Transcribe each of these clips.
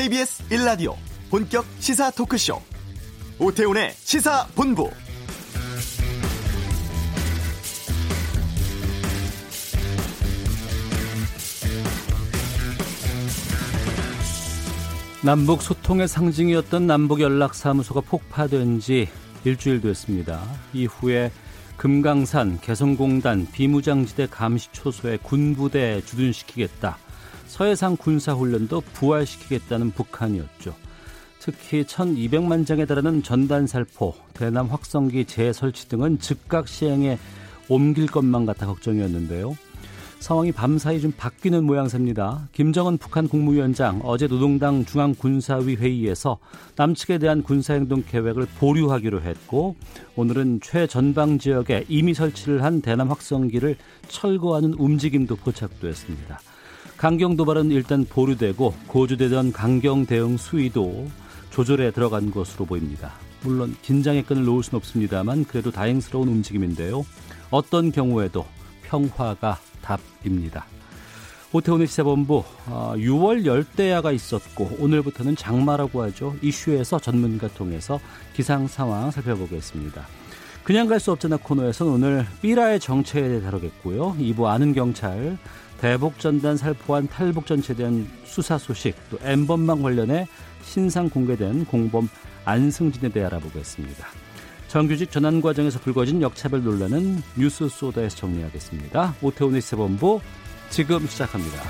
KBS 1라디오 본격 시사 토크쇼 오태훈의 시사본부 남북 소통의 상징이었던 남북연락사무소가 폭파된 지 일주일 됐습니다. 이후에 금강산, 개성공단, 비무장지대 감시 초소에 군부대 주둔시키겠다. 서해상 군사훈련도 부활시키겠다는 북한이었죠. 특히 1200만 장에 달하는 전단살포, 대남 확성기 재설치 등은 즉각 시행에 옮길 것만 같아 걱정이었는데요. 상황이 밤사이 좀 바뀌는 모양새입니다. 김정은 북한 국무위원장 어제 노동당 중앙군사위 회의에서 남측에 대한 군사행동 계획을 보류하기로 했고 오늘은 최전방 지역에 이미 설치를 한 대남 확성기를 철거하는 움직임도 포착됐습니다. 강경 도발은 일단 보류되고 고조되던 강경 대응 수위도 조절에 들어간 것으로 보입니다. 물론 긴장의 끈을 놓을 수는 없습니다만 그래도 다행스러운 움직임인데요. 어떤 경우에도 평화가 답입니다. 오태훈의 시사본부 6월 아, 열대야가 있었고 오늘부터는 장마라고 하죠. 이슈에서 전문가 통해서 기상 상황 살펴보겠습니다. 그냥 갈 수 없잖아 코너에서는 오늘 삐라의 정체에 대해 다루겠고요. 2부 아는 경찰 대북전단 살포한 탈북전체에 대한 수사 소식 또 엠번망 관련해 신상 공개된 공범 안승진에 대해 알아보겠습니다. 정규직 전환 과정에서 불거진 역차별 논란은 뉴스 소다에서 정리하겠습니다. 오태훈의 세본부 지금 시작합니다.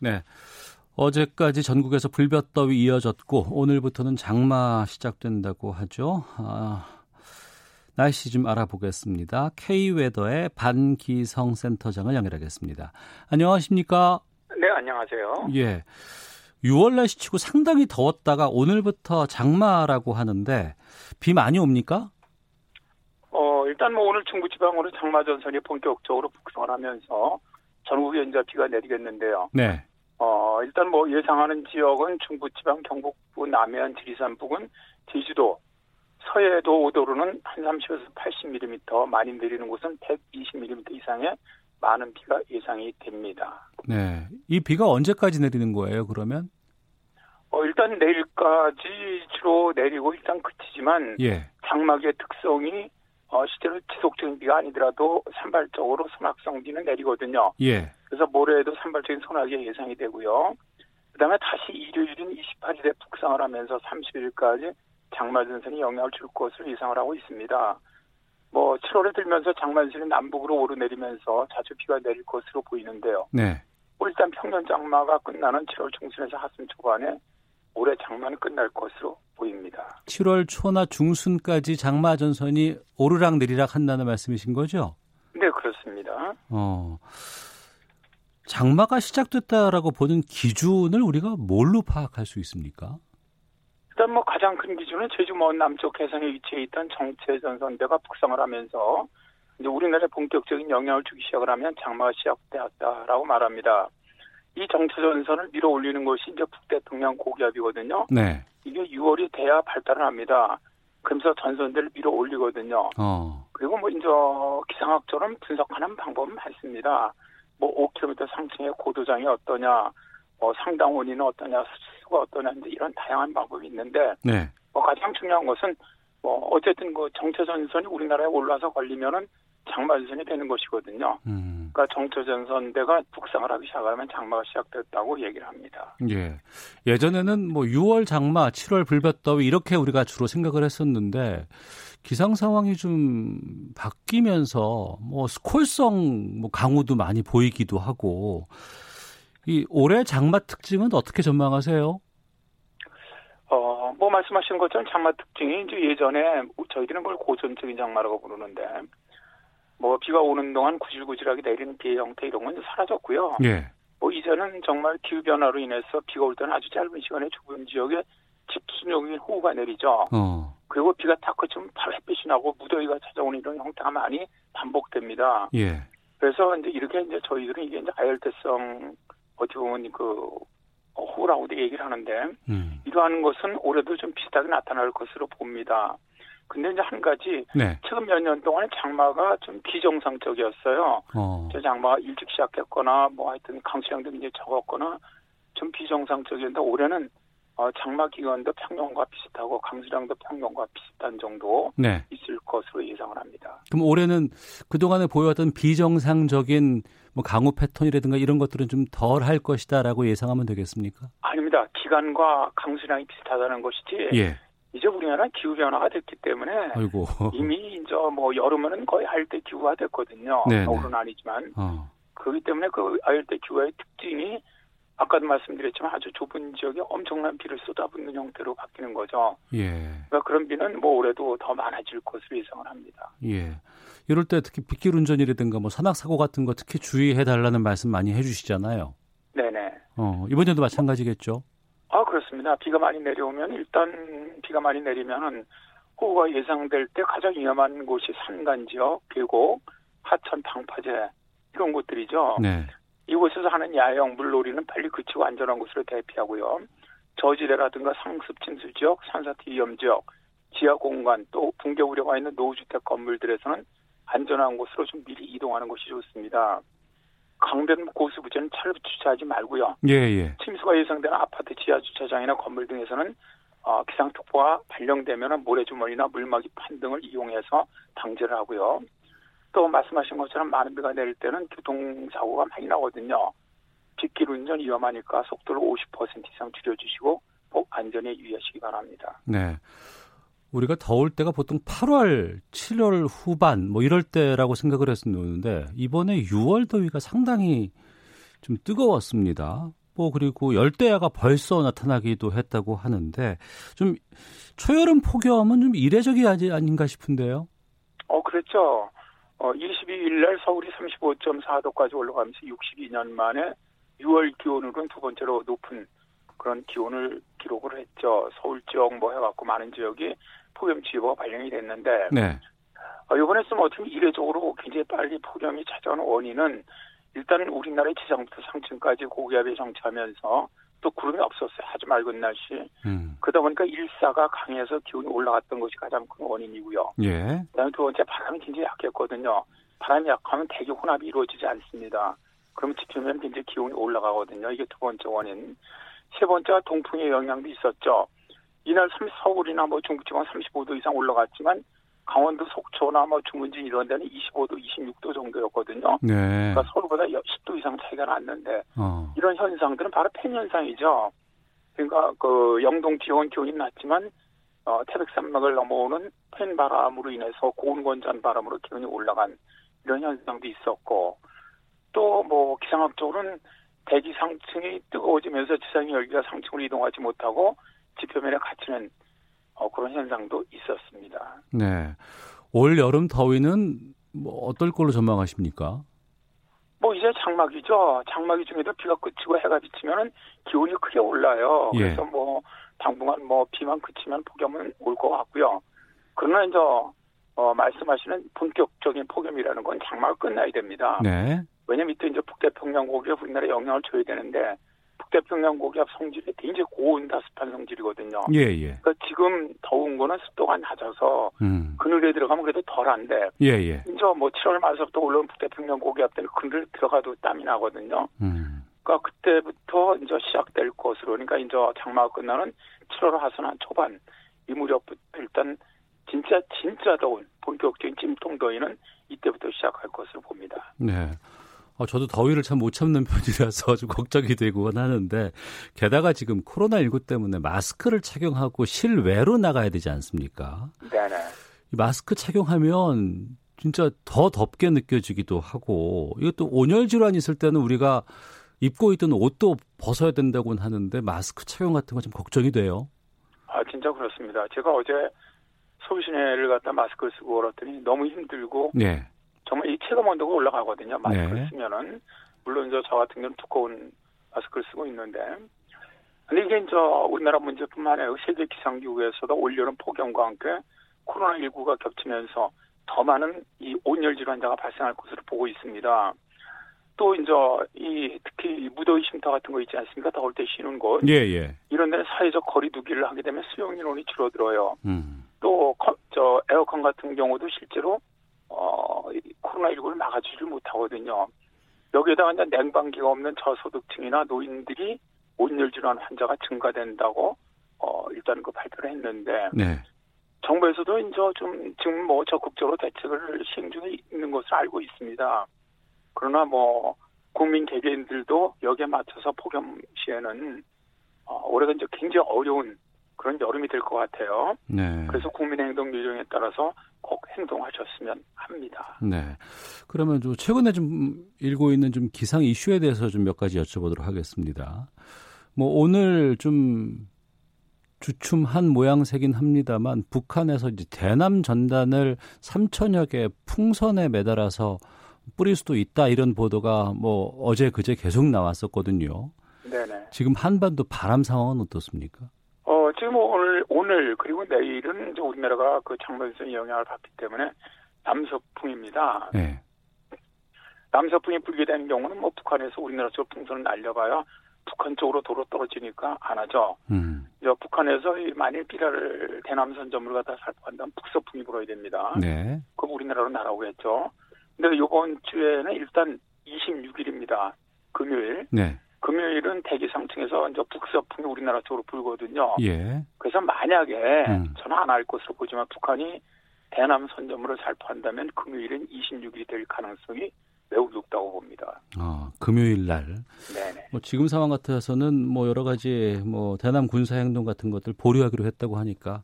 네. 어제까지 전국에서 불볕더위 이어졌고 오늘부터는 장마 시작된다고 하죠. 아, 날씨 좀 알아보겠습니다. K웨더의 반기성 센터장을 연결하겠습니다. 안녕하십니까? 네, 안녕하세요. 예. 6월 날씨 치고 상당히 더웠다가 오늘부터 장마라고 하는데 비 많이 옵니까? 어, 일단 뭐 오늘 중부 지방으로 장마 전선이 본격적으로 북상을 하면서 전국에 이제 비가 내리겠는데요. 네. 어, 일단 뭐 예상하는 지역은 중부 지방, 경북부, 남해안, 지리산 부근, 제주도, 서해도 오도로는 한 30에서 80mm, 많이 내리는 곳은 120mm 이상의 많은 비가 예상이 됩니다. 네. 이 비가 언제까지 내리는 거예요, 그러면? 어, 일단 내일까지 주로 내리고 일단 그치지만 예. 장마의 특성이 어, 실제로 지속적인 비가 아니더라도 산발적으로 소낙성 비는 내리거든요. 예. 그래서 모레에도 산발적인 소낙이 예상이 되고요. 그다음에 다시 일요일인 28일에 북상을 하면서 30일까지 장마 전선이 영향을 줄 것으로 예상을 하고 있습니다. 뭐 7월에 들면서 장마전선이 남북으로 오르내리면서 자주 비가 내릴 것으로 보이는데요. 네. 일단 평년 장마가 끝나는 7월 중순에서 하순 초반에 올해 장마는 끝날 것으로 보입니다. 7월 초나 중순까지 장마 전선이 오르락 내리락 한다는 말씀이신 거죠? 네, 그렇습니다. 어. 장마가 시작됐다라고 보는 기준을 우리가 뭘로 파악할 수 있습니까? 일단 뭐 가장 큰 기준은 제주 먼 남쪽 해상에 위치해 있던 정체 전선대가 북상을 하면서 이제 우리나라에 본격적인 영향을 주기 시작을 하면 장마가 시작되었다라고 말합니다. 이 정체 전선을 밀어 올리는 것이 이제 북태평양 고기압이거든요. 네. 이게 6월이 돼야 발달을 합니다. 그러면서 전선들을 밀어 올리거든요. 어. 그리고 뭐 이제 기상학처럼 분석하는 방법은 많습니다. 뭐 5km 상층의 고도장이 어떠냐, 뭐 상당 원인은 어떠냐, 수가 어떠냐 이제 이런 다양한 방법이 있는데 네. 뭐 가장 중요한 것은 뭐 어쨌든 그 정체전선이 우리나라에 올라서 걸리면은 장마전선이 되는 것이거든요. 음. 그러니까 정체전선대가 북상을 하기 시작하면 장마가 시작됐다고 얘기를 합니다. 예. 예전에는 뭐 6월 장마, 7월 불볕더위 이렇게 우리가 주로 생각을 했었는데 기상 상황이 좀 바뀌면서 뭐 스콜성 뭐 강우도 많이 보이기도 하고 이 올해 장마 특징은 어떻게 전망하세요? 어, 뭐 말씀하신 것처럼 장마 특징이 이제 예전에 저희들은 그걸 고전적인 장마라고 부르는데 뭐 비가 오는 동안 구질구질하게 내리는 비의 형태 이런 건 사라졌고요. 예. 뭐 이제는 정말 기후 변화로 인해서 비가 올 때는 아주 짧은 시간에 좁은 지역에 집순적인 호우가 내리죠. 어. 그리고 비가 탁 그치면 바로 햇빛이 나고 무더위가 찾아오는 이런 형태가 많이 반복됩니다. 예. 그래서 이제 이렇게 이제 저희들은 이게 이제 아열대성 어떻게 보면 그 호우라고도 얘기를 하는데 음. 이러한 것은 올해도 좀 비슷하게 나타날 것으로 봅니다. 근데 이제 한 가지 네. 최근 몇 년 동안 장마가 좀 비정상적이었어요. 어. 저 장마가 일찍 시작했거나 뭐 하여튼 강수량도 굉장히 적었거나 좀 비정상적이었는데 올해는 어, 장마 기간도 평년과 비슷하고 강수량도 평년과 비슷한 정도 네. 있을 것으로 예상을 합니다. 그럼 올해는 그동안에 보여왔던 비정상적인 뭐 강우 패턴이라든가 이런 것들은 좀 덜 할 것이다라고 예상하면 되겠습니까? 아닙니다. 기간과 강수량이 비슷하다는 것이지 예. 이제 우리나라는 기후 변화가 됐기 때문에 아이고. 이미 이제 뭐 여름에는 거의 알대 기후가 됐거든요. 네네. 겨울은 아니지만 어. 그렇기 때문에 그 알대 기후의 특징이 아까도 말씀드렸지만 아주 좁은 지역에 엄청난 비를 쏟아붓는 형태로 바뀌는 거죠. 예. 그러니까 그런 비는 뭐 올해도 더 많아질 것으로 예상을 합니다. 예. 이럴 때 특히 빗길 운전이라든가 뭐 산악 사고 같은 거 특히 주의해 달라는 말씀 많이 해 주시잖아요. 네네. 어, 이번에도 마찬가지겠죠. 아 그렇습니다. 비가 많이 내려오면 일단 비가 많이 내리면은 호우가 예상될 때 가장 위험한 곳이 산간 지역, 계곡, 하천, 방파제 이런 곳들이죠. 네. 이곳에서 하는 야영, 물놀이는 빨리 그치고 안전한 곳으로 대피하고요. 저지대라든가 상습 침수 지역, 산사태 위험 지역, 지하 공간 또 붕괴 우려가 있는 노후주택 건물들에서는 안전한 곳으로 좀 미리 이동하는 것이 좋습니다. 강변 고수부지는 차를 주차하지 말고요. 예, 예. 침수가 예상되는 아파트 지하 주차장이나 건물 등에서는 어, 기상특보가 발령되면 모래주머니나 물막이 판 등을 이용해서 방제를 하고요. 또 말씀하신 것처럼 많은 비가 내릴 때는 교통사고가 많이 나거든요. 빗길 운전 위험하니까 속도를 50% 이상 줄여주시고 꼭 안전에 유의하시기 바랍니다. 네. 우리가 더울 때가 보통 8월, 7월 후반 뭐 이럴 때라고 생각을 했었는데 이번에 6월 더위가 상당히 좀 뜨거웠습니다. 뭐 그리고 열대야가 벌써 나타나기도 했다고 하는데 좀 초여름 폭염은 좀 이례적이 아닌가 싶은데요. 어 그랬죠. 어 22일 날 서울이 35.4도까지 올라가면서 62년 만에 6월 기온으로는 두 번째로 높은 그런 기온을 기록을 했죠. 서울 지역 뭐 해갖고 많은 지역이 폭염주의보가 발령이 됐는데 네. 어, 이번에 좀 어떻게 이례적으로 굉장히 빨리 폭염이 찾아오는 원인은 일단 우리나라의 지상부터 상층까지 고기압이 정체하면서 또 구름이 없었어요. 아주 맑은 날씨. 음. 그러다 보니까 일사가 강해서 기온이 올라갔던 것이 가장 큰 원인이고요. 예. 그다음에 두 번째 바람이 굉장히 약했거든요. 바람이 약하면 대기 혼합이 이루어지지 않습니다. 그럼 지표면 굉장히 기온이 올라가거든요. 이게 두 번째 원인. 세 번째가 동풍의 영향도 있었죠. 이날 서울이나 뭐 중부지방 35도 이상 올라갔지만 강원도 속초나 뭐 주문진 이런 데는 25도, 26도 정도였거든요. 네. 그러니까 서울보다 10도 이상 차이가 났는데 어. 이런 현상들은 바로 팬 현상이죠. 그러니까 그 영동 지역은 기온이 낮지만 어, 태백산맥을 넘어오는 팬 바람으로 인해서 고온 건전 바람으로 기온이 올라간 이런 현상도 있었고 또 뭐 기상학적으로는 대기 상층이 뜨거워지면서 지상의 열기가 상층으로 이동하지 못하고 지표면에 갇히는 어, 그런 현상도 있었습니다. 네. 올 여름 더위는 뭐 어떨 걸로 전망하십니까? 뭐 이제 장마기죠. 장마기 중에도 비가 그치고 해가 비치면은 기온이 크게 올라요. 예. 그래서 뭐 당분간 뭐 비만 그치면 폭염은 올 것 같고요. 그러나 이제 어, 말씀하시는 본격적인 폭염이라는 건 장마가 끝나야 됩니다. 네. 왜냐면 이때 이제 북태평양 고기압 우리나라에 영향을 줘야 되는데 북태평양 고기압 성질이 굉장히 고온다습한 성질이거든요. 예, 예. 그러니까 지금 더운 거는 습도가 낮아서 음. 그늘에 들어가면 그래도 덜한데 예, 예. 이제 뭐 7월 말서부터 올라온 북태평양 고기압 때는 그늘 들어가도 땀이 나거든요. 음. 그러니까 그때부터 이제 시작될 것으로 그러니까 이제 장마가 끝나는 7월 하순 한 초반 이 무렵부터 일단 진짜 진짜 더운 본격적인 찜통 더위는 이때부터 시작할 것으로 봅니다. 네. 어, 저도 더위를 참 못 참는 편이라서 좀 걱정이 되곤 하는데 게다가 지금 코로나19 때문에 마스크를 착용하고 실외로 나가야 되지 않습니까? 네네. 이 마스크 착용하면 진짜 더 덥게 느껴지기도 하고 이것도 온열 질환 있을 때는 우리가 입고 있던 옷도 벗어야 된다고는 하는데 마스크 착용 같은 거 좀 걱정이 돼요. 아 진짜 그렇습니다. 제가 어제 서울 시내를 갔다 마스크를 쓰고 걸었더니 너무 힘들고 네. 정말 이 체감 온도가 올라가거든요. 마스크를 네. 쓰면은 물론 이제 저 같은 경우는 두꺼운 마스크를 쓰고 있는데 근데 이게 이제 우리나라 문제뿐만 아니라 세계 기상기구에서도 올여름 폭염과 함께 코로나 19가 겹치면서 더 많은 이 온열 질환자가 발생할 것으로 보고 있습니다. 또 이제 이 특히 무더위 쉼터 같은 거 있지 않습니까? 더울 때 쉬는 곳 예, 예. 이런 데는 사회적 거리두기를 하게 되면 수용 인원이 줄어들어요. 음. 또저저 에어컨 같은 경우도 실제로 어 코로나19를 막아주질 못하거든요. 여기에다가 이제 냉방기가 없는 저소득층이나 노인들이 온열 질환 환자가 증가된다고 어 일단 그 발표를 했는데 네. 정부에서도 이제 좀 지금 뭐 적극적으로 대책을 시행 중에 있는 것으로 알고 있습니다. 그러나 뭐 국민 개개인들도 여기에 맞춰서 폭염 시에는 어, 올해가 이제 굉장히 어려운 그런 여름이 될 것 같아요. 네. 그래서 국민의 행동 요령에 따라서 꼭 행동하셨으면 합니다. 네. 그러면 좀 최근에 좀 일고 있는 좀 기상 이슈에 대해서 좀 몇 가지 여쭤보도록 하겠습니다. 뭐 오늘 좀 주춤한 모양새긴 합니다만 북한에서 이제 대남 전단을 3천여 개 풍선에 매달아서 뿌릴 수도 있다 이런 보도가 뭐 어제 그제 계속 나왔었거든요. 네네. 지금 한반도 바람 상황은 어떻습니까? 오늘, 그리고 내일은 이제 우리나라가 그 장마선의 영향을 받기 때문에 남서풍입니다. 네. 남서풍이 불게 되는 경우는 뭐 북한에서 우리나라 쪽 풍선을 날려봐야 북한 쪽으로 도로 떨어지니까 안 하죠. 음. 북한에서 이 만일 비라를 대남선 점으로 갖다 살포한다면 북서풍이 불어야 됩니다. 네. 그럼 우리나라로 날아오겠죠. 근데 이번 주에는 일단 26일입니다. 금요일. 네. 금요일은 대기 상층에서 이제 북서풍이 우리나라 쪽으로 불거든요. 예. 그래서 만약에 음. 저는 안 할 것으로 보지만 북한이 대남 선점으로 살포한다면 금요일은 26일이 될 가능성이 매우 높다고 봅니다. 아, 금요일 날. 네네. 뭐 지금 상황 같아서는 뭐 여러 가지 뭐 대남 군사 행동 같은 것들 보류하기로 했다고 하니까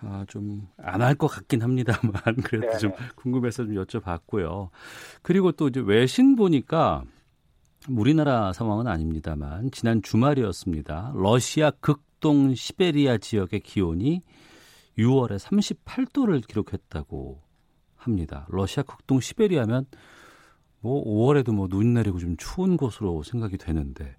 아, 좀 안 할 것 같긴 합니다만 그래도 네네. 좀 궁금해서 좀 여쭤봤고요. 그리고 또 이제 외신 보니까 우리나라 상황은 아닙니다만 지난 주말이었습니다. 러시아 극동 시베리아 지역의 기온이 6월에 38도를 기록했다고 합니다. 러시아 극동 시베리아면 뭐 5월에도 뭐 눈 내리고 좀 추운 곳으로 생각이 되는데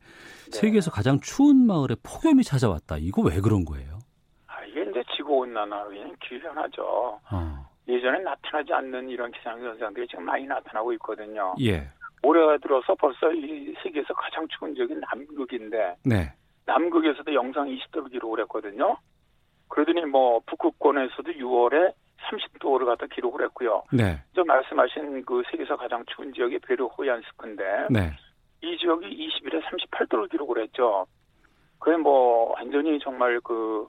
세계에서 가장 추운 마을에 폭염이 찾아왔다. 이거 왜 그런 거예요? 아, 이게 이제 지구 온난화로 인한 기변하죠. 어. 예전에 나타나지 않는 이런 기상 현상들이 지금 많이 나타나고 있거든요. 예. 올해 들어서 벌써 이 세계에서 가장 추운 지역이 남극인데 네. 남극에서도 영상 20도를 기록을 했거든요. 그러더니 뭐 북극권에서도 6월에 30도를 갖다 기록을 했고요. 네. 저 말씀하신 그 세계에서 가장 추운 지역이 베르 호얀스크인데 네. 이 지역이 20일에 38도를 기록을 했죠. 그게 뭐 완전히 정말 그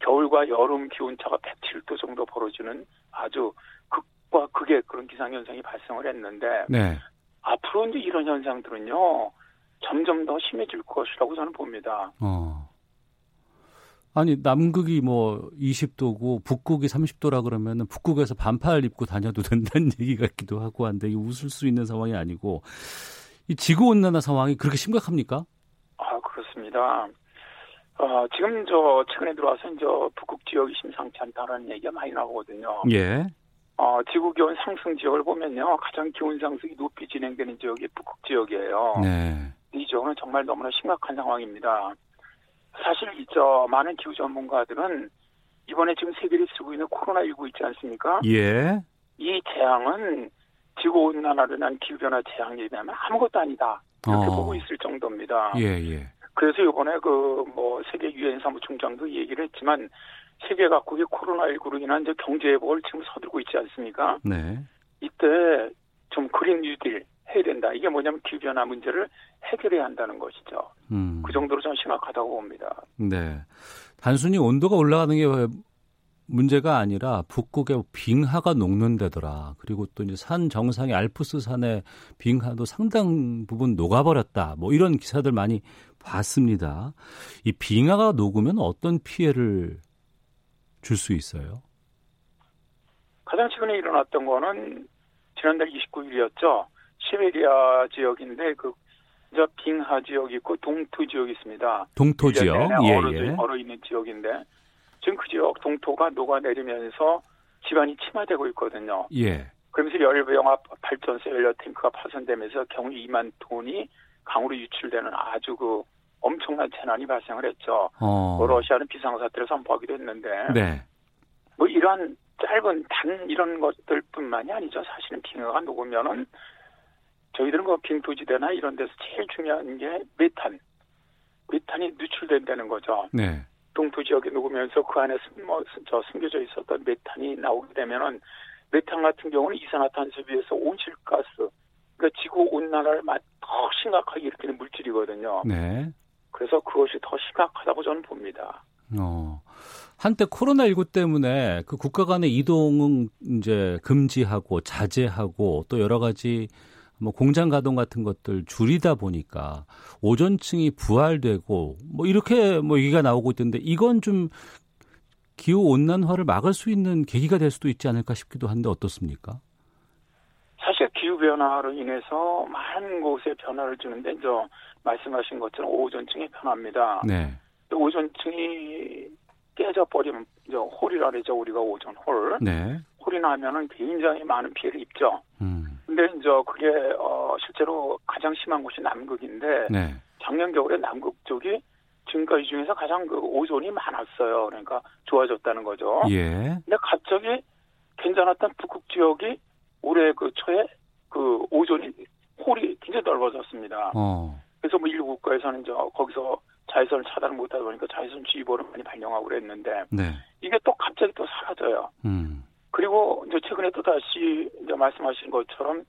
겨울과 여름 기온차가 107도 정도 벌어지는 아주 극과 극의 그런 기상현상이 발생을 했는데 네. 앞으로 이제 이런 현상들은요 점점 더 심해질 것이라고 저는 봅니다. 어. 아니 남극이 뭐 20도고 북극이 30도라 그러면은 북극에서 반팔 입고 다녀도 된다는 얘기 같기도 하고 한데 이 웃을 수 있는 상황이 아니고 이 지구 온난화 상황이 그렇게 심각합니까? 아 그렇습니다. 어, 지금 저 최근에 들어와서 이제 북극 지역이 심상치 않다는 얘기가 많이 나오거든요. 예. 어, 지구 기온 상승 지역을 보면요 가장 기온 상승이 높이 진행되는 지역이 북극 지역이에요. 네. 이 지역은 정말 너무나 심각한 상황입니다. 사실 이저 많은 기후 전문가들은 이번에 지금 세계를 쓰고 있는 코로나19 있지 않습니까? 예. 이 재앙은 지구 온난화로 인한 기후 변화 재앙에 비하면 아무것도 아니다. 이렇게 어. 보고 있을 정도입니다. 예, 예. 그래서 이번에 그 뭐 세계 유엔 사무총장도 얘기를 했지만 세계 각국이 코로나19로 인한 이제 경제 회복을 지금 서두르고 있지 않습니까? 네. 이때 좀 그린 뉴딜 해야 된다. 이게 뭐냐면 기후 변화 문제를 해결해야 한다는 것이죠. 음. 그 정도로 좀 심각하다고 봅니다. 네. 단순히 온도가 올라가는 게 문제가 아니라 북극의 빙하가 녹는다더라. 그리고 또 이제 산 정상의 알프스 산의 빙하도 상당 부분 녹아버렸다. 뭐 이런 기사들 많이 봤습니다. 이 빙하가 녹으면 어떤 피해를 줄 수 있어요? 가장 최근에 일어났던 거는 지난달 29일이었죠. 시베리아 지역인데 그 이제 빙하 지역이 있고 동토 지역이 있습니다. 동토 지역. 내내 예, 얼어, 예. 얼어 있는 지역인데 지금 그 지역 동토가 녹아내리면서 지반이 침하되고 있거든요. 예. 그러면서 열병합 발전소 연료 탱크가 파손되면서 경유 2만 톤이 강으로 유출되는 아주 그 엄청난 재난이 발생을 했죠. 어. 뭐 러시아는 비상사태를 선포하기도 했는데 네. 뭐 이러한 짧은 단 이런 것들뿐만이 아니죠. 사실은 빙하가 녹으면은 저희들은 그 빙토지대나 이런 데서 제일 중요한 게 메탄. 메탄이 누출된다는 거죠. 네. 동토 지역에 녹으면서 그 안에 숨, 뭐, 저 숨겨져 있었던 메탄이 나오게 되면은 메탄 같은 경우는 이산화탄소에 비해서 온실가스, 그러니까 지구 온난화를 더 심각하게 일으키는 물질이거든요. 네. 그래서 그것이 더 심각하다고 저는 봅니다. 어. 한때 코로나19 때문에 그 국가 간의 이동은 이제 금지하고 자제하고 또 여러 가지 뭐 공장 가동 같은 것들 줄이다 보니까 오존층이 부활되고 뭐 이렇게 뭐 얘기가 나오고 있던데 이건 좀 기후 온난화를 막을 수 있는 계기가 될 수도 있지 않을까 싶기도 한데 어떻습니까? 기후 변화로 인해서 많은 곳에 변화를 주는데 이제 말씀하신 것처럼 오존층이 변합니다. 네. 오존층이 깨져 버리면 이제 홀이라 그러죠 우리가 오존 홀. 네. 홀이 나면은 굉장히 많은 피해를 입죠. 음. 근데 이제 그게 어 실제로 가장 심한 곳이 남극인데 네. 작년 겨울에 남극 쪽이 지금까지 중에서 가장 그 오존이 많았어요. 그러니까 좋아졌다는 거죠. 예. 근데 갑자기 괜찮았던 북극 지역이 올해 그 초에 그 오존이 홀이 굉장히 넓어졌습니다. 어. 그래서 뭐 일부 국가에서는 이제 거기서 자외선을 차단을 못하다 보니까 자외선 주의보를 많이 발령하고 그랬는데 네. 이게 또 갑자기 또 사라져요. 음. 그리고 이제 최근에 또 다시 이제 말씀하신 것처럼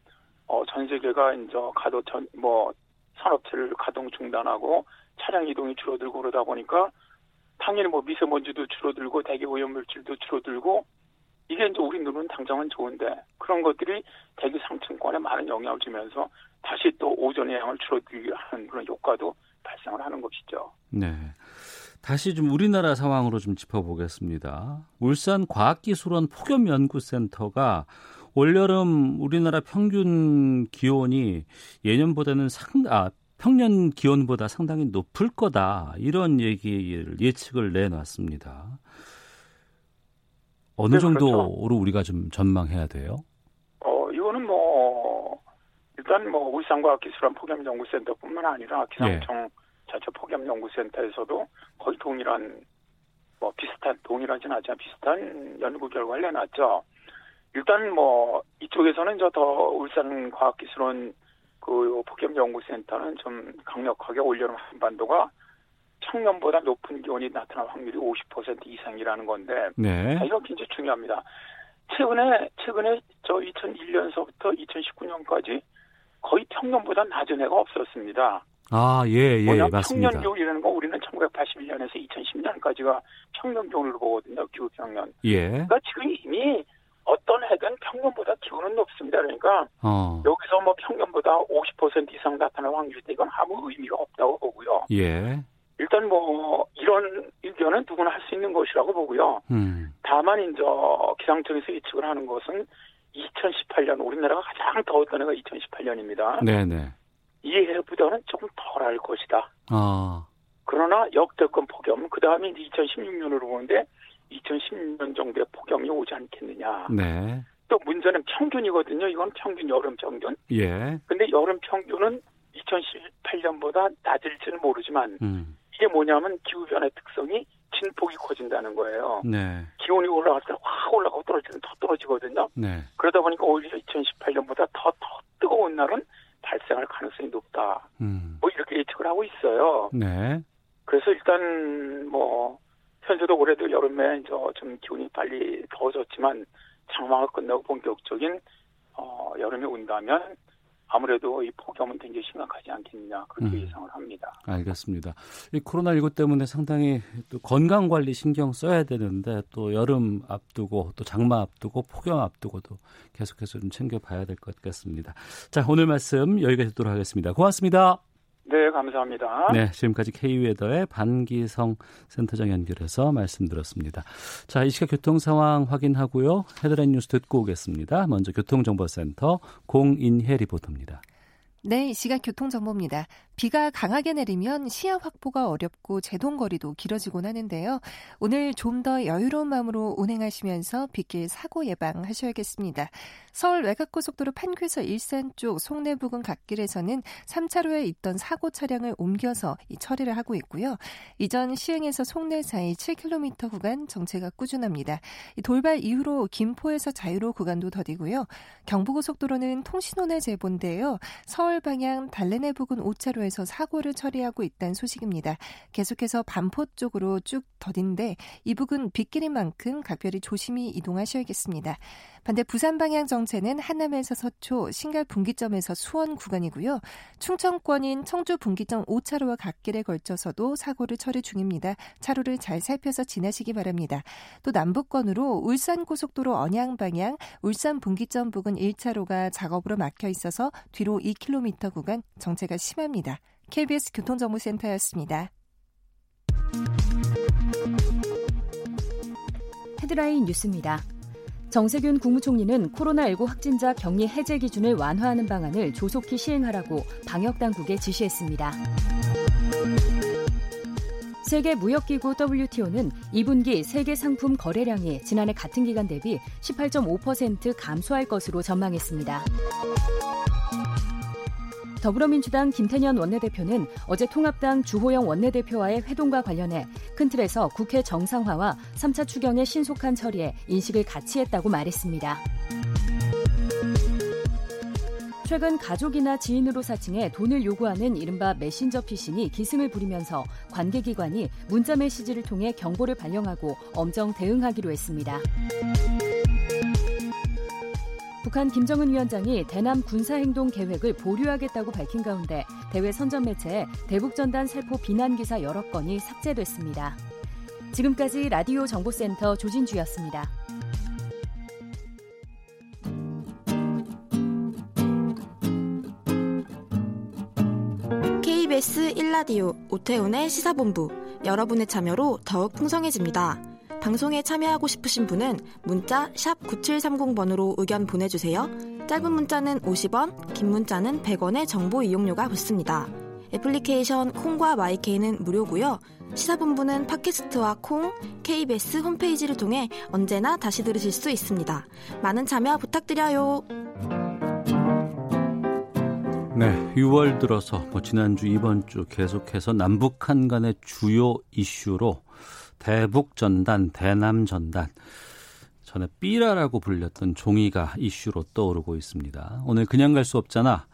어, 전 세계가 이제 가도 전, 뭐 산업체를 가동 중단하고 차량 이동이 줄어들고 그러다 보니까 당연히 뭐 미세먼지도 줄어들고 대기 오염 물질도 줄어들고 이게 이제 우리 눈은 당장은 좋은데 그런 것들이 대기 상층권에 많은 영향을 주면서 다시 또 오존의 양을 줄어들게 하는 그런 효과도 발생을 하는 것이죠. 네. 다시 좀 우리나라 상황으로 좀 짚어보겠습니다. 울산 과학기술원 폭염연구센터가 올여름 우리나라 평균 기온이 예년보다는 상, 아, 평년 기온보다 상당히 높을 거다. 이런 얘기를 예측을 내놨습니다. 어느 네, 정도로 그렇죠. 우리가 좀 전망해야 돼요? 어, 이거는 뭐, 일단 뭐, 울산과학 기술원 폭염 연구센터뿐만 아니라 기상청 자체 폭염 연구센터에서도 거의 동일한, 뭐, 비슷한, 동일하진 않지만 비슷한 연구 결과를 내놨죠. 일단 뭐, 이쪽에서는 저 더 울산과학기술원 그 폭염 연구센터는 좀 강력하게 올여름 한반도가 평년보다 높은 기온이 나타날 확률이 50% 이상이라는 건데, 네. 아, 이건 굉장히 중요합니다. 최근에 최근에 저 2001년서부터 2019년까지 거의 평년보다 낮은 해가 없었습니다. 아, 예, 예, 맞습니다. 평년 기온이라는 건 우리는 1981년에서 2010년까지가 평년 기온으로 보거든요. 기후 평년. 예. 그러니까 지금 이미 어떤 해든 평년보다 기온은 높습니다. 그러니까 어, 여기서 뭐 평년보다 50% 이상 나타날 확률이 이건 아무 의미가 없다고 보고요. 예. 일단 뭐 이런 의견은 누구나 할 수 있는 것이라고 보고요. 음, 다만 이제 기상청에서 예측을 하는 것은 2018년 우리나라가 가장 더웠던 해가 2018년입니다. 네네. 이 해보다는 조금 덜 할 것이다. 아, 그러나 역대권 폭염 그 다음에 이제 2016년으로 보는데 2016년 정도의 폭염이 오지 않겠느냐. 네. 또 문제는 평균이거든요. 이건 평균 여름 평균. 예. 근데 여름 평균은 2018년보다 낮을지는 모르지만 음, 이게 뭐냐면 기후 변화의 특성이 진폭이 커진다는 거예요. 네. 기온이 올라갈 때는 확 올라가고 떨어질 때는 더 떨어지거든요. 네. 그러다 보니까 오히려 2018년보다 더, 더 뜨거운 날은 발생할 가능성이 높다. 음, 뭐 이렇게 예측을 하고 있어요. 네. 그래서 일단 뭐 현재도 올해도 여름에 저좀 기온이 빨리 더워졌지만 장마가 끝나고 본격적인 어 여름이 온다면 아무래도 이 폭염은 굉장히 심각하지 않겠느냐 그렇게 음. 예상을 합니다. 알겠습니다. 이 코로나19 때문에 상당히 또 건강 관리 신경 써야 되는데 또 여름 앞두고 또 장마 앞두고 폭염 앞두고도 계속해서 좀 챙겨봐야 될 것 같습니다. 자, 오늘 말씀 여기까지 듣도록 하겠습니다. 고맙습니다. 네, 감사합니다. 네, 지금까지 K웨더의 반기성 센터장 연결해서 말씀드렸습니다. 자, 이 시각 교통 상황 확인하고요. 헤드라인 뉴스 듣고 오겠습니다. 먼저 교통정보센터 공인혜 리포터입니다. 네, 이 시각 교통정보입니다. 비가 강하게 내리면 시야 확보가 어렵고 제동거리도 길어지곤 하는데요. 오늘 좀 더 여유로운 마음으로 운행하시면서 빗길 사고 예방하셔야겠습니다. 서울 외곽고속도로 판교에서 일산 쪽 송내 부근 갓길에서는 3차로에 있던 사고 차량을 옮겨서 이 처리를 하고 있고요. 이전 시흥에서 송내 사이 7km 구간 정체가 꾸준합니다. 이 돌발 이후로 김포에서 자유로 구간도 더디고요. 경부고속도로는 통신원의 제본데요. 서울 방향 달래내 부근 5차로 에서 사고를 처리하고 있다는 소식입니다. 계속해서 반포 쪽으로 쭉 더딘데 이 부근 빗길인 만큼 각별히 조심히 이동하셔야겠습니다. 반대 부산 방향 정체는 한남에서 서초, 신갈 분기점에서 수원 구간이고요. 충청권인 청주 분기점 5차로와 갓길에 걸쳐서도 사고를 처리 중입니다. 차로를 잘 살펴서 지나시기 바랍니다. 또 남북권으로 울산 고속도로 언양 방향 울산 분기점 부근 1차로가 작업으로 막혀 있어서 뒤로 2km 구간 정체가 심합니다. KBS 교통정보센터였습니다. 헤드라인 뉴스입니다. 정세균 국무총리는 코로나19 확진자 격리 해제 기준을 완화하는 방안을 조속히 시행하라고 방역당국에 지시했습니다. 세계무역기구 WTO는 2분기 세계 상품 거래량이 지난해 같은 기간 대비 18.5% 감소할 것으로 전망했습니다. 더불어민주당 김태년 원내대표는 어제 통합당 주호영 원내대표와의 회동과 관련해 큰 틀에서 국회 정상화와 3차 추경의 신속한 처리에 인식을 같이 했다고 말했습니다. 최근 가족이나 지인으로 사칭해 돈을 요구하는 이른바 메신저 피싱이 기승을 부리면서 관계기관이 문자 메시지를 통해 경보를 발령하고 엄정 대응하기로 했습니다. 북한 김정은 위원장이 대남 군사행동 계획을 보류하겠다고 밝힌 가운데 대외 선전 매체에 대북전단 살포 비난 기사 여러 건이 삭제됐습니다. 지금까지 라디오 정보센터 조진주였습니다. KBS 1라디오 오태훈의 시사본부 여러분의 참여로 더욱 풍성해집니다. 방송에 참여하고 싶으신 분은 문자 9730번으로 의견 보내주세요. 짧은 문자는 50원, 긴 문자는 100원의 정보 이용료가 붙습니다. 애플리케이션 콩과 마이케이는 무료고요. 시사본부는 팟캐스트와 콩, KBS 홈페이지를 통해 언제나 다시 들으실 수 있습니다. 많은 참여 부탁드려요. 네, 6월 들어서 뭐 지난주 이번 주 계속해서 남북한 간의 주요 이슈로 대북 전단, 대남 전단, 전에 삐라라고 불렸던 종이가 이슈로 떠오르고 있습니다. 오늘 그냥 갈 수 없잖아.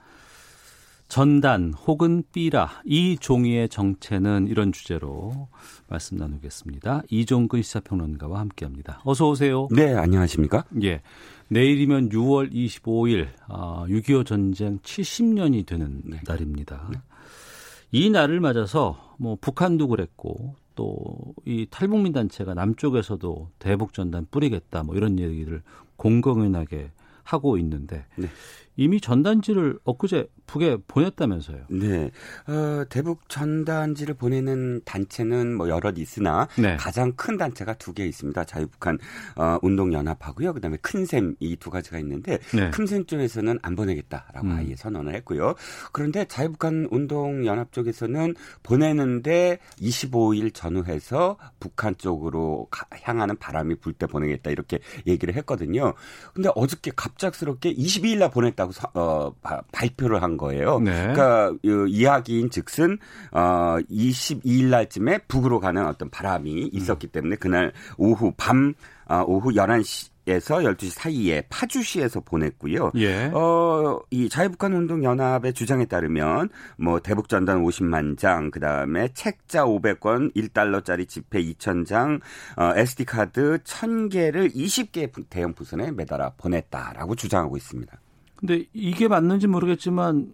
전단 혹은 삐라 이 종이의 정체는 이런 주제로 말씀 나누겠습니다. 이종근 시사평론가와 함께합니다. 어서 오세요. 네, 안녕하십니까? 예. 내일이면 6월 25일 아, 6.25 전쟁 70년이 되는 네. 날입니다. 네. 이 날을 맞아서 뭐 북한도 그랬고 또 이 탈북민 단체가 남쪽에서도 대북 전단 뿌리겠다 뭐 이런 얘기를 공공연하게 하고 있는데 네. 이미 전단지를 엊그제 북에 보냈다면서요. 네. 어, 대북 전단지를 보내는 단체는 뭐 여럿 있으나 네. 가장 큰 단체가 두 개 있습니다. 자유북한 어, 운동연합하고요. 그다음에 큰샘 이 두 가지가 있는데 네. 큰샘 쪽에서는 안 보내겠다라고 음. 아예 선언을 했고요. 그런데 자유북한 운동연합 쪽에서는 보내는데 25일 전후해서 북한 쪽으로 가, 향하는 바람이 불 때 보내겠다 이렇게 얘기를 했거든요. 근데 어저께 갑작스럽게 22일 날 보냈다고 어, 발표를 한 거예요. 네. 그러니까 이야기인 즉슨 어 22일 날쯤에 북으로 가는 어떤 바람이 있었기 때문에 그날 오후 밤 어, 오후 11시 에서 12시 사이에 파주시에서 보냈고요. 예. 어, 이 자유북한 운동 연합의 주장에 따르면 뭐 대북 전단 50만 장, 그다음에 책자 500권, 1달러짜리 지폐 2,000장, 어, SD 카드 1,000개를 20개 대형 부선에 매달아 보냈다라고 주장하고 있습니다. 근데 이게 맞는지 모르겠지만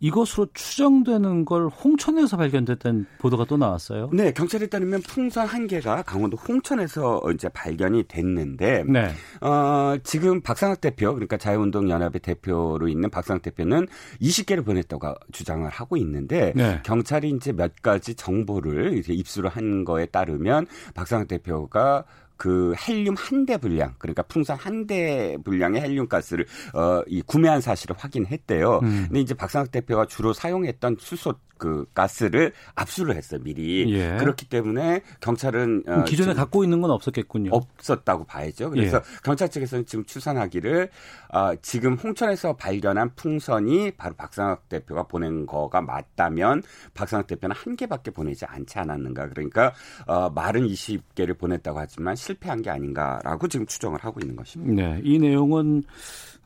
이것으로 추정되는 걸 홍천에서 발견됐다는 보도가 또 나왔어요. 네, 경찰에 따르면 풍선 한 개가 강원도 홍천에서 이제 발견이 됐는데, 네. 어, 지금 박상학 대표, 그러니까 자유운동연합의 대표로 있는 박상학 대표는 20개를 보냈다고 주장을 하고 있는데, 네. 경찰이 이제 몇 가지 정보를 이렇게 입수를 한 거에 따르면 박상학 대표가 그 헬륨 한 대 분량 그러니까 풍선 한 대 분량의 헬륨 가스를 어 이 구매한 사실을 확인했대요. 음. 근데 이제 박상학 대표가 주로 사용했던 수소 그 가스를 압수를 했어요 미리 예. 그렇기 때문에 경찰은 어, 기존에 갖고 있는 건 없었겠군요. 없었다고 봐야죠. 그래서 예. 경찰 측에서는 지금 추산하기를 어, 지금 홍천에서 발견한 풍선이 바로 박상학 대표가 보낸 거가 맞다면 박상학 대표는 한 개밖에 보내지 않지 않았는가. 그러니까 어, 말은 20개를 보냈다고 하지만 실패한 게 아닌가라고 지금 추정을 하고 있는 것입니다. 네, 이 내용은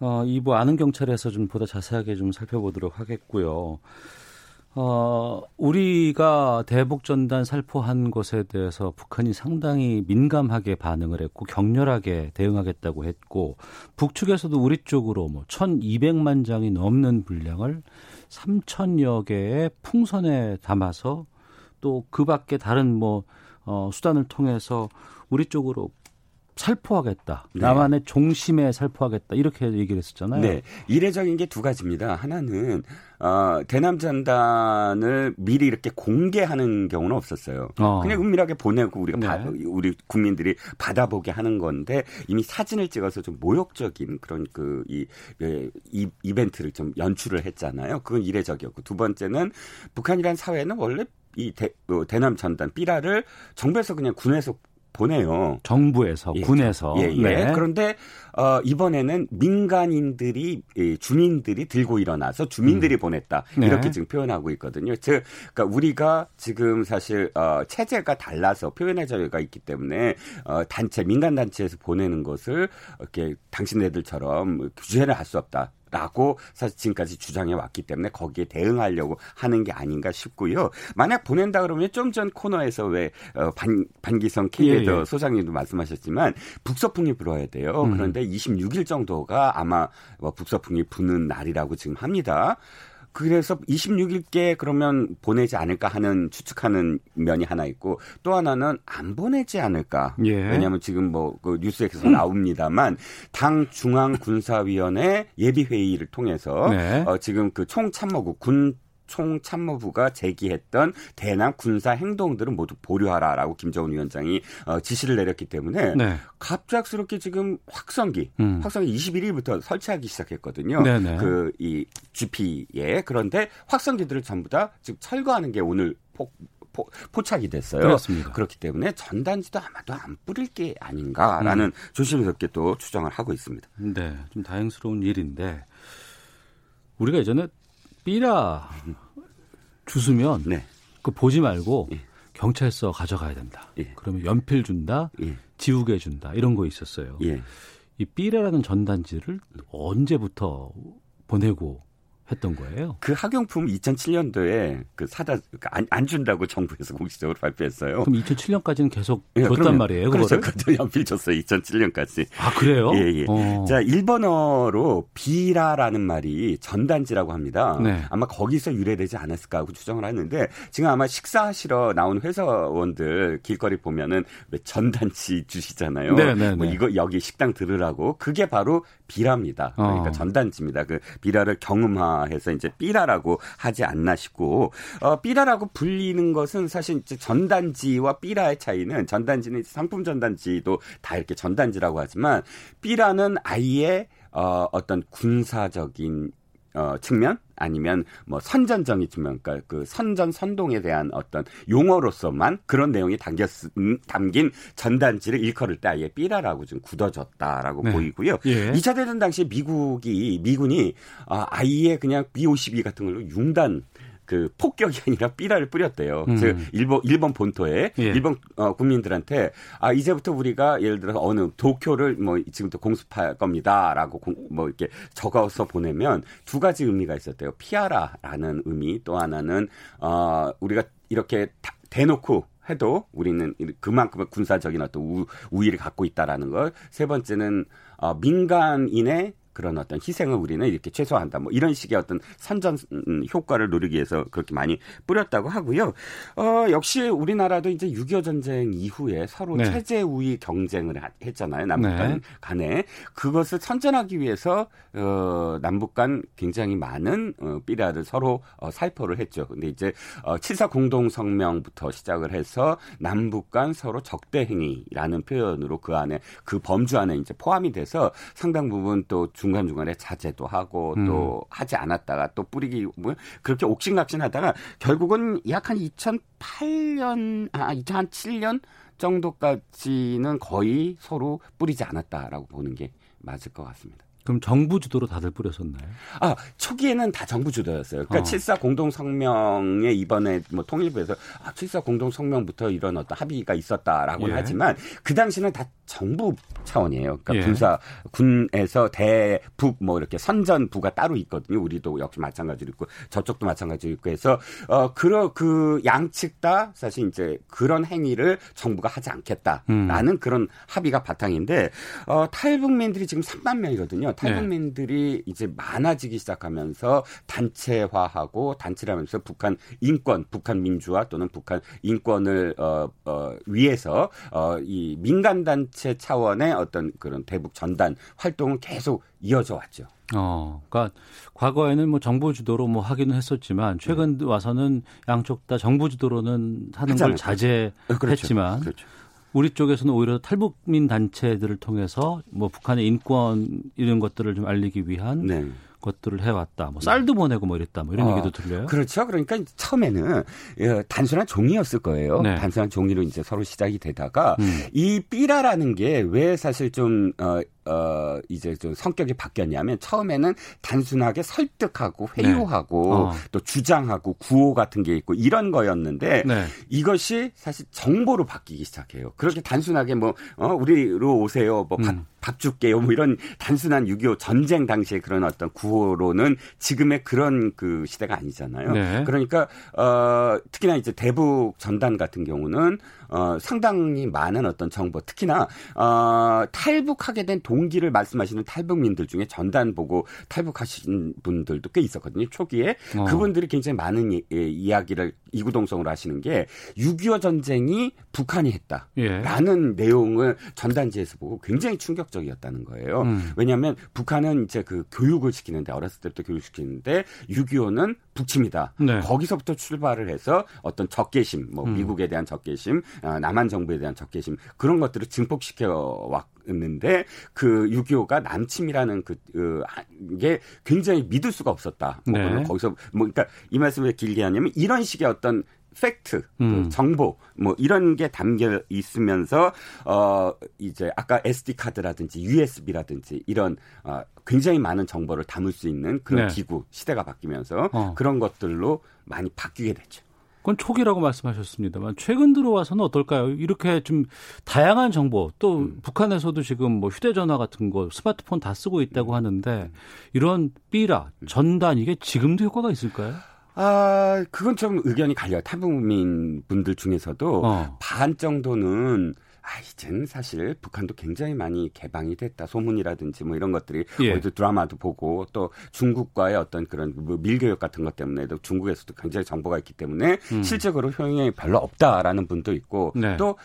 어, 2부 아는 경찰에서 좀 보다 자세하게 좀 살펴보도록 하겠고요. 어, 우리가 대북 전단 살포한 것에 대해서 북한이 상당히 민감하게 반응을 했고 격렬하게 대응하겠다고 했고 북측에서도 우리 쪽으로 뭐 1200만 장이 넘는 분량을 3000여 개의 풍선에 담아서 또 그 밖에 다른 뭐 어, 수단을 통해서 우리 쪽으로 살포하겠다. 네. 남한의 종심에 살포하겠다. 이렇게 얘기를 했었잖아요. 네. 이례적인 게 두 가지입니다. 하나는 어, 대남 전단을 미리 이렇게 공개하는 경우는 없었어요. 어. 그냥 은밀하게 보내고 우리가 네. 바, 우리 국민들이 받아보게 하는 건데 이미 사진을 찍어서 좀 모욕적인 그런 그이 이, 이벤트를 좀 연출을 했잖아요. 그건 이례적이었고 두 번째는 북한이란 사회는 원래 이 대, 어, 대남 전단 삐라를 정부에서 그냥 군에서 보내요. 정부에서, 예, 군에서. 예, 예. 네. 그런데 어, 이번에는 민간인들이 예, 주민들이 들고 일어나서 주민들이 음. 보냈다 네. 이렇게 지금 표현하고 있거든요. 즉, 그러니까 우리가 지금 사실 어, 체제가 달라서 표현의 자유가 있기 때문에 어, 단체 민간 단체에서 보내는 것을 이렇게 당신네들처럼 규제를 할 수 없다. 라고 사실 지금까지 주장해 왔기 때문에 거기에 대응하려고 하는 게 아닌가 싶고요. 만약 보낸다 그러면 좀 전 코너에서 왜 어, 반, 반기성 KBS 예, 예. 소장님도 말씀하셨지만 북서풍이 불어야 돼요. 음. 그런데 26일 정도가 아마 뭐 북서풍이 부는 날이라고 지금 합니다. 그래서 26일께 그러면 보내지 않을까 하는 추측하는 면이 하나 있고 또 하나는 안 보내지 않을까. 예. 왜냐하면 지금 뭐 그 뉴스에서 나옵니다만 당 중앙 군사위원회 예비 회의를 통해서 네. 어, 지금 그 총참모국 군 총참모부가 제기했던 대남 군사 행동들은 모두 보류하라라고 김정은 위원장이 어, 지시를 내렸기 때문에 네. 갑작스럽게 지금 확성기, 음. 확성기 21일부터 설치하기 시작했거든요. 그 이 GP에 그런데 확성기들을 전부 다 지금 철거하는 게 오늘 폭 포, 포착이 됐어요. 그렇습니다. 그렇기 때문에 전단지도 아마도 안 뿌릴 게 아닌가라는 음. 조심스럽게 또 추정을 하고 있습니다. 네, 좀 다행스러운 일인데 우리가 예전에 삐라 주스면 네. 그 보지 말고 예. 경찰서 가져가야 된다. 예. 그러면 연필 준다, 예. 지우개 준다 이런 거 있었어요. 예. 이 삐라라는 전단지를 언제부터 보내고 했던 거예요. 그 학용품 2007년도에 그 사다 그러니까 안, 안 준다고 정부에서 공식적으로 발표했어요. 그럼 2007년까지는 계속 예, 줬단 그러면, 말이에요. 그렇죠. 그것도 연필 줬어요. 2007년까지. 아 그래요? 예 예. 어. 자 일본어로 비라라는 말이 전단지라고 합니다. 네. 아마 거기서 유래되지 않았을까 하고 추정을 하는데 지금 아마 식사하시러 나온 회사원들 길거리 보면은 왜 전단지 주시잖아요. 네, 네, 뭐 네. 이거 여기 식당 들으라고 그게 바로 비라입니다. 그러니까 어. 전단지입니다. 그 비라를 경음하 해서 이제 삐라라고 하지 않나 싶고 어 삐라라고 불리는 것은 사실 이제 전단지와 삐라의 차이는 전단지는 상품 전단지도 다 이렇게 전단지라고 하지만 삐라는 아예 어 어떤 군사적인 어, 측면 아니면 뭐 선전적인 측면, 그러니까 그 선전 선동에 대한 어떤 용어로서만 그런 내용이 담겼 음, 담긴 전단지를 일컬을 때 아예 삐라라고 좀 굳어졌다라고 네. 보이고요. 예. 2차 대전 당시 미국이 미군이 아, 아예 그냥 B52 같은 걸로 융단 그 폭격이 아니라 삐라를 뿌렸대요. 음. 즉 일본 일본 본토에 예. 일본 어, 국민들한테 아 이제부터 우리가 예를 들어서 어느 도쿄를 뭐 지금부터 공습할 겁니다라고 공, 뭐 이렇게 적어서 보내면 두 가지 의미가 있었대요. 피하라라는 의미 또 하나는 어 우리가 이렇게 대놓고 해도 우리는 그만큼의 군사적인 어떤 우, 우위를 갖고 있다라는 것. 세 번째는 어, 민간인의 그런 어떤 희생을 우리는 이렇게 최소화한다. 뭐 이런 식의 어떤 선전 음, 효과를 노리기 위해서 그렇게 많이 뿌렸다고 하고요. 어, 역시 우리나라도 이제 6.25 전쟁 이후에 서로 네. 체제 우위 경쟁을 했잖아요. 남북 네. 간에. 그것을 선전하기 위해서 어, 남북 간 굉장히 많은 어, 삐라를 서로 어, 살포를 했죠. 근데 이제 어, 7사 공동 성명부터 시작을 해서 남북 간 서로 적대 행위라는 표현으로 그 안에 그 범주 안에 이제 포함이 돼서 상당 부분 또 중간중간에 자제도 하고 음. 또 하지 않았다가 또 뿌리기 뭐 그렇게 옥신각신하다가 결국은 약 한 2008년 아 2007년 정도까지는 거의 서로 뿌리지 않았다라고 보는 게 맞을 것 같습니다. 그럼 정부 주도로 다들 뿌렸었나요? 아, 초기에는 다 정부 주도였어요. 그러니까 어. 7사 공동 성명에 이번에 뭐 통일부에서 아, 7사 공동 성명부터 이런 어떤 합의가 있었다라고는 예. 하지만 그 당시는 다 정부 차원이에요. 그러니까 예. 군사 군에서 대북 뭐 이렇게 선전부가 따로 있거든요. 우리도 역시 마찬가지로 있고 저쪽도 마찬가지로 있고 해서 어 그러 그 양측 다 사실 이제 그런 행위를 정부가 하지 않겠다라는 음. 그런 합의가 바탕인데 어 탈북민들이 지금 3만 명이거든요. 탈북민들이 네. 이제 많아지기 시작하면서 단체화하고 단체라면서 북한 인권, 북한 민주화 또는 북한 인권을 어, 어 위해서 어 이 민간 단체 차원의 어떤 그런 대북 전단 활동은 계속 이어져 왔죠. 어, 그러니까 과거에는 뭐 정부 주도로 뭐 하기는 했었지만 최근 네. 와서는 양쪽 다 정부 주도로는 하는 걸 자제했지만 그렇죠. 그렇죠. 우리 쪽에서는 오히려 탈북민 단체들을 통해서 뭐 북한의 인권 이런 것들을 좀 알리기 위한 네. 것들을 해왔다. 뭐 쌀도 보내고 뭐 이랬다. 뭐 이런 어, 얘기도 들려요. 그렇죠. 그러니까 처음에는 예, 단순한 종이였을 거예요. 네. 단순한 종이로 이제 서로 시작이 되다가 음. 이 삐라라는 게 왜 사실 좀 어, 어, 이제 좀 성격이 바뀌었냐면 처음에는 단순하게 설득하고 네. 회유하고 네. 어. 또 주장하고 구호 같은 게 있고 이런 거였는데 네. 이것이 사실 정보로 바뀌기 시작해요. 그렇게 단순하게 뭐, 어, 우리로 오세요. 뭐, 밥, 음. 밥 줄게요. 뭐 이런 단순한 6.25 전쟁 당시에 그런 어떤 구호로는 지금의 그런 그 시대가 아니잖아요. 네. 그러니까, 어, 특히나 이제 대북 전단 같은 경우는 어, 상당히 많은 어떤 정보, 특히나 어, 탈북하게 된 동기를 말씀하시는 탈북민들 중에 전단 보고 탈북하신 분들도 꽤 있었거든요. 초기에 어. 그분들이 굉장히 많은 이, 이, 야기를 이구동성으로 하시는 게 6.25 전쟁이 북한이 했다라는 예. 내용을 전단지에서 보고 굉장히 충격적이었다는 거예요. 음. 왜냐하면 북한은 이제 그 교육을 시키는데 어렸을 때부터 교육시키는데 6.25는 북침이다. 네. 거기서부터 출발을 해서 어떤 적개심, 뭐 음. 미국에 대한 적개심, 어, 남한 정부에 대한 적개심 그런 것들을 증폭시켜 왔는데 그 6.25가 남침이라는 그, 그게 굉장히 믿을 수가 없었다. 뭐 네. 거기서 뭐 그러니까 이 말씀을 길게 하냐면 이런 식의 어떤 팩트, 그 음. 그 정보 뭐 이런 게 담겨 있으면서 어 이제 아까 SD 카드라든지 USB라든지 이런 어 굉장히 많은 정보를 담을 수 있는 그런 네. 기구 시대가 바뀌면서 어. 그런 것들로 많이 바뀌게 됐죠. 그건 초기라고 말씀하셨습니다만 최근 들어와서는 어떨까요? 이렇게 좀 다양한 정보 또 음. 북한에서도 지금 뭐 휴대전화 같은 거 스마트폰 다 쓰고 있다고 음. 하는데 이런 삐라 음. 전단 이게 지금도 효과가 있을까요? 아, 그건 좀 의견이 갈려요. 탈북민 분들 중에서도 어. 반 정도는 아, 이제는 사실 북한도 굉장히 많이 개방이 됐다. 소문이라든지 뭐 이런 것들이 예. 어디 드라마도 보고 또 중국과의 어떤 그런 뭐 밀교육 같은 것 때문에도 중국에서도 굉장히 정보가 있기 때문에 음. 실제로 효용이 별로 없다라는 분도 있고 네. 또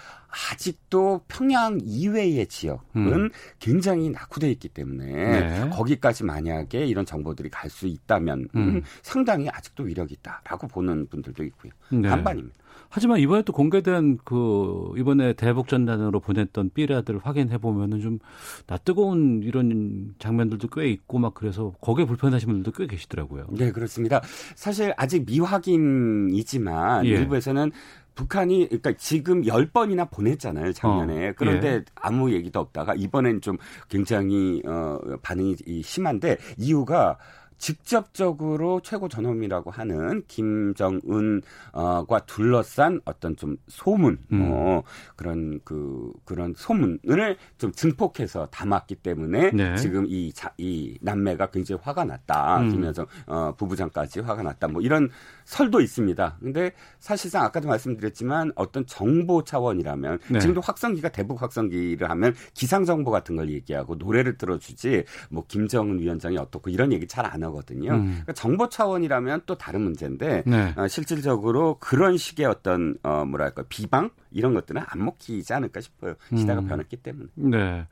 아직도 평양 이외의 지역은 음. 굉장히 낙후돼 있기 때문에 네. 거기까지 만약에 이런 정보들이 갈 수 있다면 음. 상당히 아직도 위력이 있다라고 보는 분들도 있고요. 네. 반반입니다. 하지만 이번에 또 공개된 그 이번에 대북 전단으로 보냈던 삐라들 확인해 보면은 좀 낯뜨거운 이런 장면들도 꽤 있고 막 그래서 거기에 불편하신 분들도 꽤 계시더라고요. 네, 그렇습니다. 사실 아직 미확인이지만 예. 일부에서는 북한이 그러니까 지금 열번이나 보냈잖아요, 작년에. 어, 그런데 예. 아무 얘기도 없다가 이번엔 좀 굉장히 어 반응이 심한데 이유가 직접적으로 최고 전범이라고 하는 김정은과 둘러싼 어떤 좀 소문, 음. 어, 그런 그 그런 소문을 좀 증폭해서 담았기 때문에 네. 지금 이, 자, 이 남매가 굉장히 화가 났다. 음. 김여정 어, 부부장까지 화가 났다. 뭐 이런 설도 있습니다. 근데 사실상 아까도 말씀드렸지만 어떤 정보 차원이라면 네. 지금도 확성기가 대북 확성기를 하면 기상 정보 같은 걸 얘기하고 노래를 들어주지 뭐 김정은 위원장이 어떻고 이런 얘기 잘 안. 하거든요. 음. 그러니까 정보 차원이라면 또 다른 문제인데 네. 어, 실질적으로 그런 식의 어떤 어, 뭐랄까 비방 이런 것들은 안 먹히지 않을까 싶어요. 시대가 음. 변했기 때문에. 네.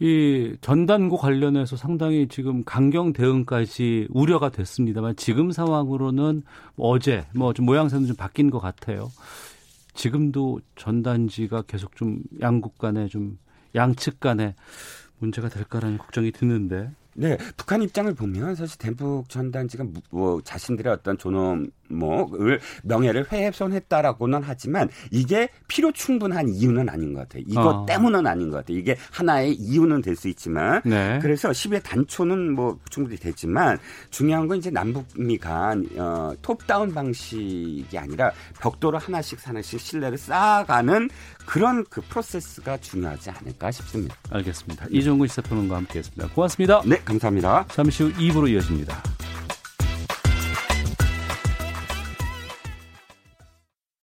이 전단고 관련해서 상당히 지금 강경 대응까지 우려가 됐습니다만 지금 상황으로는 어제 뭐 좀 모양새는 좀 바뀐 것 같아요. 지금도 전단지가 계속 좀 양국 간에 좀 양측 간에 문제가 될까라는 걱정이 드는데 네, 북한 입장을 보면 사실 대북 전단지가 뭐 자신들의 어떤 존엄 뭐을 명예를 훼손했다라고는 하지만 이게 필요 충분한 이유는 아닌 것 같아요. 이것 어. 때문은 아닌 것 같아요. 이게 하나의 이유는 될 수 있지만 네. 그래서 10의 단초는 뭐 충분히 됐지만 중요한 건 이제 남북미 간 어, 톱다운 방식이 아니라 벽돌을 하나씩 하나씩 신뢰를 쌓아가는 그런 그 프로세스가 중요하지 않을까 싶습니다. 알겠습니다. 이종근 시사평론가 함께했습니다. 고맙습니다. 네, 감사합니다. 잠시 후 2부로 이어집니다.